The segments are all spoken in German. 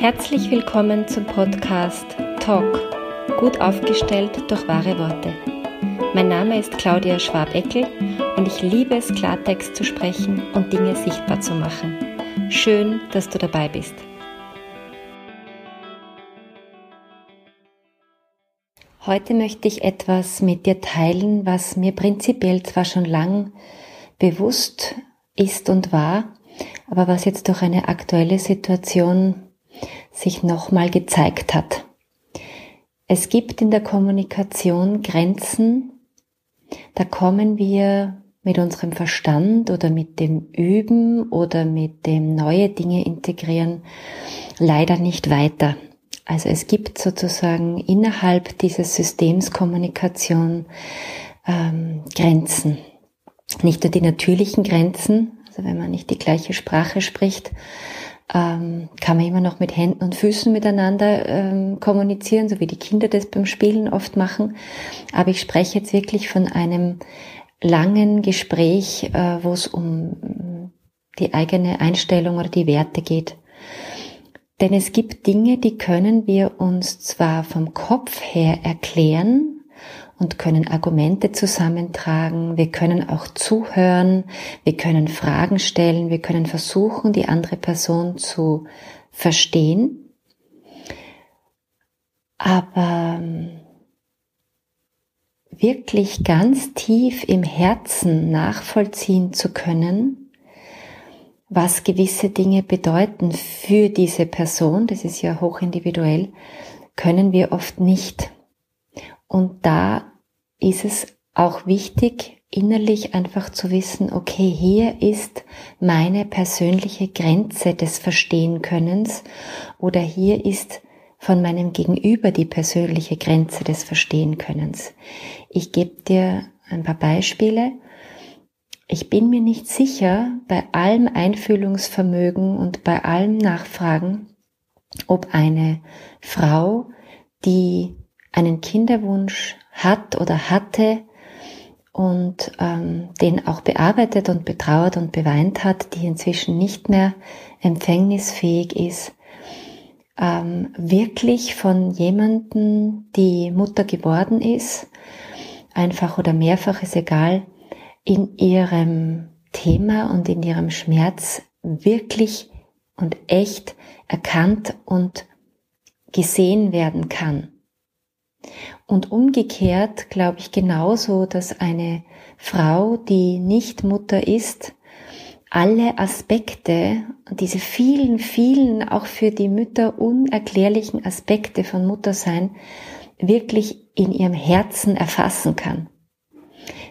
Herzlich willkommen zum Podcast Talk, gut aufgestellt durch wahre Worte. Mein Name ist Claudia Schwabeckel und ich liebe es, Klartext zu sprechen und Dinge sichtbar zu machen. Schön, dass du dabei bist. Heute möchte ich etwas mit dir teilen, was mir prinzipiell zwar schon lang bewusst ist und war, aber was jetzt durch eine aktuelle Situation sich nochmal gezeigt hat. Es gibt in der Kommunikation Grenzen, da kommen wir mit unserem Verstand oder mit dem Üben oder mit dem neue Dinge integrieren leider nicht weiter. Also es gibt sozusagen innerhalb dieses Systems Kommunikation ähm, Grenzen. Nicht nur die natürlichen Grenzen, also wenn man nicht die gleiche Sprache spricht, ähm, kann man immer noch mit Händen und Füßen miteinander ähm, kommunizieren, so wie die Kinder das beim Spielen oft machen. Aber ich spreche jetzt wirklich von einem langen Gespräch, äh, wo es um die eigene Einstellung oder die Werte geht. Denn es gibt Dinge, die können wir uns zwar vom Kopf her erklären, und können Argumente zusammentragen. Wir können auch zuhören. Wir können Fragen stellen. Wir können versuchen, die andere Person zu verstehen. Aber ähm, wirklich ganz tief im Herzen nachvollziehen zu können, was gewisse Dinge bedeuten für diese Person, das ist ja hochindividuell, können wir oft nicht. Und da ist es auch wichtig, innerlich einfach zu wissen, okay, hier ist meine persönliche Grenze des Verstehenkönnens oder hier ist von meinem Gegenüber die persönliche Grenze des Verstehenkönnens. Ich gebe dir ein paar Beispiele. Ich bin mir nicht sicher, bei allem Einfühlungsvermögen und bei allem Nachfragen, ob eine Frau, die einen Kinderwunsch hat oder hatte und ähm, den auch bearbeitet und betrauert und beweint hat, die inzwischen nicht mehr empfängnisfähig ist, ähm, wirklich von jemanden, die Mutter geworden ist, einfach oder mehrfach ist egal, in ihrem Thema und in ihrem Schmerz wirklich und echt erkannt und gesehen werden kann. Und umgekehrt glaube ich genauso, dass eine Frau, die nicht Mutter ist, alle Aspekte, diese vielen, vielen, auch für die Mütter unerklärlichen Aspekte von Muttersein, wirklich in ihrem Herzen erfassen kann.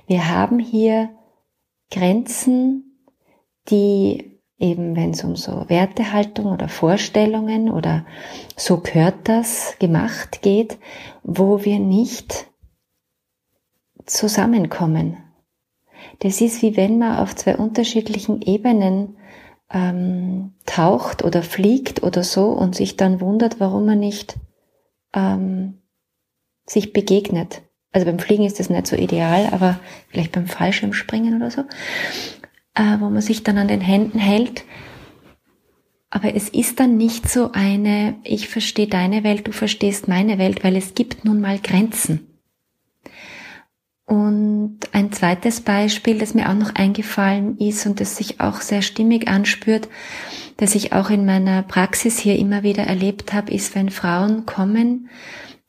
Wir haben hier Grenzen, die eben wenn es um so Wertehaltung oder Vorstellungen oder so gehört das gemacht geht, wo wir nicht zusammenkommen. Das ist wie wenn man auf zwei unterschiedlichen Ebenen ähm, taucht oder fliegt oder so und sich dann wundert, warum man nicht ähm, sich begegnet. Also beim Fliegen ist das nicht so ideal, aber vielleicht beim Fallschirmspringen oder so äh, wo man sich dann an den Händen hält. Aber es ist dann nicht so eine, ich verstehe deine Welt, du verstehst meine Welt, weil es gibt nun mal Grenzen. Und ein zweites Beispiel, das mir auch noch eingefallen ist und das sich auch sehr stimmig anspürt, das ich auch in meiner Praxis hier immer wieder erlebt habe, ist, wenn Frauen kommen,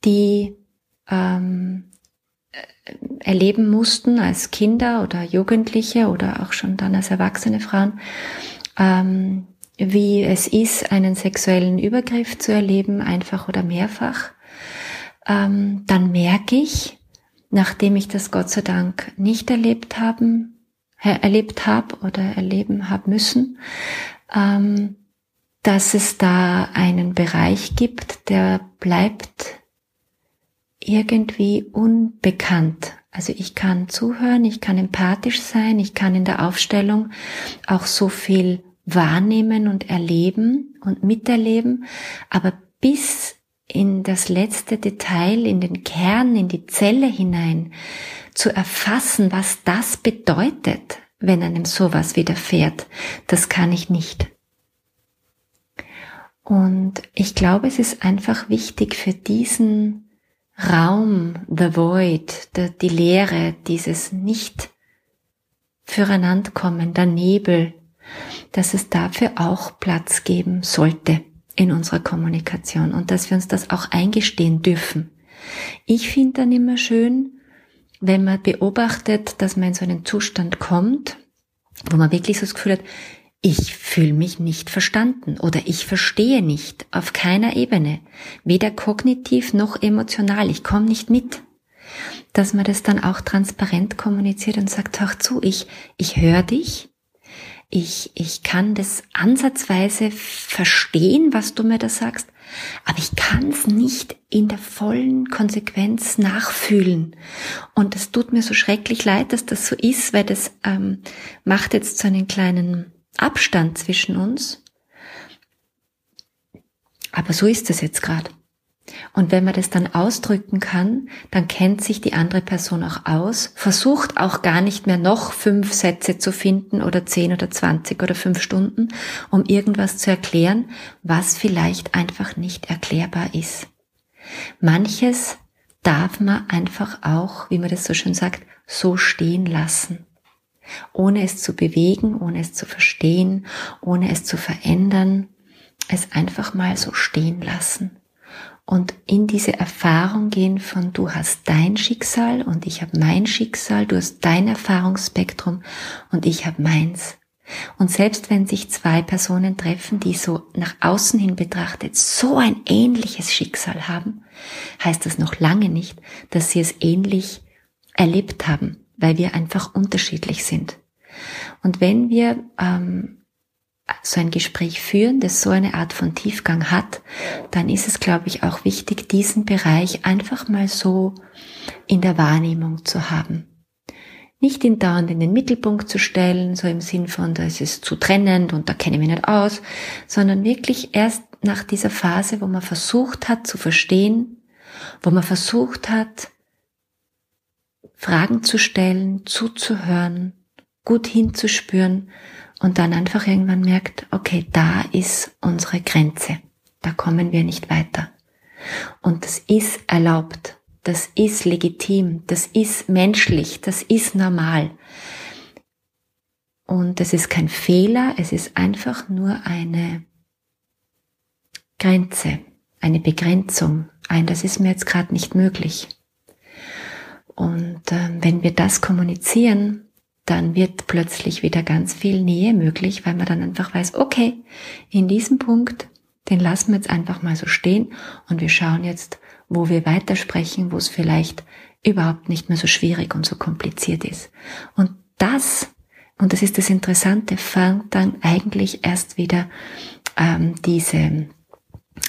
die ähm, erleben mussten als Kinder oder Jugendliche oder auch schon dann als erwachsene Frauen, ähm, wie es ist, einen sexuellen Übergriff zu erleben, einfach oder mehrfach, ähm, dann merke ich, nachdem ich das Gott sei Dank nicht erlebt haben, erlebt habe oder erleben habe müssen, ähm, dass es da einen Bereich gibt, der bleibt irgendwie unbekannt. Also ich kann zuhören, ich kann empathisch sein, ich kann in der Aufstellung auch so viel wahrnehmen und erleben und miterleben, aber bis in das letzte Detail, in den Kern, in die Zelle hinein zu erfassen, was das bedeutet, wenn einem sowas widerfährt, das kann ich nicht. Und ich glaube, es ist einfach wichtig für diesen Raum, the void, die Leere, dieses nicht füreinander kommen, der Nebel, dass es dafür auch Platz geben sollte in unserer Kommunikation und dass wir uns das auch eingestehen dürfen. Ich finde dann immer schön, wenn man beobachtet, dass man in so einen Zustand kommt, wo man wirklich so das Gefühl hat, ich fühle mich nicht verstanden oder ich verstehe nicht auf keiner Ebene, weder kognitiv noch emotional, ich komme nicht mit. Dass man das dann auch transparent kommuniziert und sagt, hör zu, ich, ich höre dich, ich, ich kann das ansatzweise verstehen, was du mir da sagst, aber ich kann es nicht in der vollen Konsequenz nachfühlen. Und es tut mir so schrecklich leid, dass das so ist, weil das ähm, macht jetzt so einen kleinen Abstand zwischen uns. Aber so ist es jetzt gerade. Und wenn man das dann ausdrücken kann, dann kennt sich die andere Person auch aus, versucht auch gar nicht mehr noch fünf Sätze zu finden oder zehn oder zwanzig oder fünf Stunden, um irgendwas zu erklären, was vielleicht einfach nicht erklärbar ist. Manches darf man einfach auch, wie man das so schön sagt, so stehen lassen. Ohne es zu bewegen, ohne es zu verstehen, ohne es zu verändern, es einfach mal so stehen lassen und in diese Erfahrung gehen von du hast dein Schicksal und ich habe mein Schicksal, du hast dein Erfahrungsspektrum und ich habe meins. Und selbst wenn sich zwei Personen treffen, die so nach außen hin betrachtet so ein ähnliches Schicksal haben, heißt das noch lange nicht, dass sie es ähnlich erlebt haben, weil wir einfach unterschiedlich sind. Und wenn wir ähm, so ein Gespräch führen, das so eine Art von Tiefgang hat, dann ist es, glaube ich, auch wichtig, diesen Bereich einfach mal so in der Wahrnehmung zu haben. Nicht ihn dauernd in den Mittelpunkt zu stellen, so im Sinn von, da ist es zu trennend und da kenne ich mich nicht aus, sondern wirklich erst nach dieser Phase, wo man versucht hat zu verstehen, wo man versucht hat, Fragen zu stellen, zuzuhören, gut hinzuspüren, und dann einfach irgendwann merkt, okay, da ist unsere Grenze, da kommen wir nicht weiter. Und das ist erlaubt, das ist legitim, das ist menschlich, das ist normal. Und es ist kein Fehler, es ist einfach nur eine Grenze, eine Begrenzung. Ein, das ist mir jetzt gerade nicht möglich. Und äh, wenn wir das kommunizieren, dann wird plötzlich wieder ganz viel Nähe möglich, weil man dann einfach weiß, okay, in diesem Punkt, den lassen wir jetzt einfach mal so stehen und wir schauen jetzt, wo wir weitersprechen, wo es vielleicht überhaupt nicht mehr so schwierig und so kompliziert ist. Und das, und das ist das Interessante, fängt dann eigentlich erst wieder ähm, diese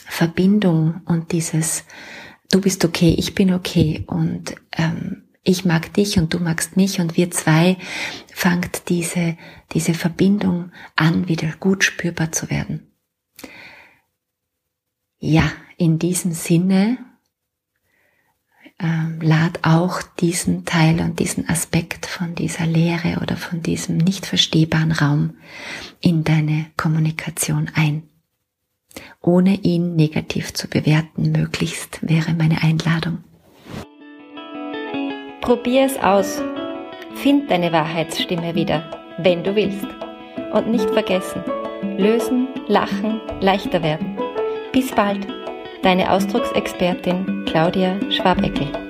Verbindung und dieses Du bist okay, ich bin okay und ähm, ich mag dich und du magst mich und wir zwei fangt diese, diese Verbindung an, wieder gut spürbar zu werden. Ja, in diesem Sinne ähm, lad auch diesen Teil und diesen Aspekt von dieser Leere oder von diesem nicht verstehbaren Raum in deine Kommunikation ein. Ohne ihn negativ zu bewerten, möglichst wäre meine Einladung. Probier es aus. Find deine Wahrheitsstimme wieder, wenn du willst. Und nicht vergessen, lösen, lachen, leichter werden. Bis bald, deine Ausdrucksexpertin Claudia Schwabeckel.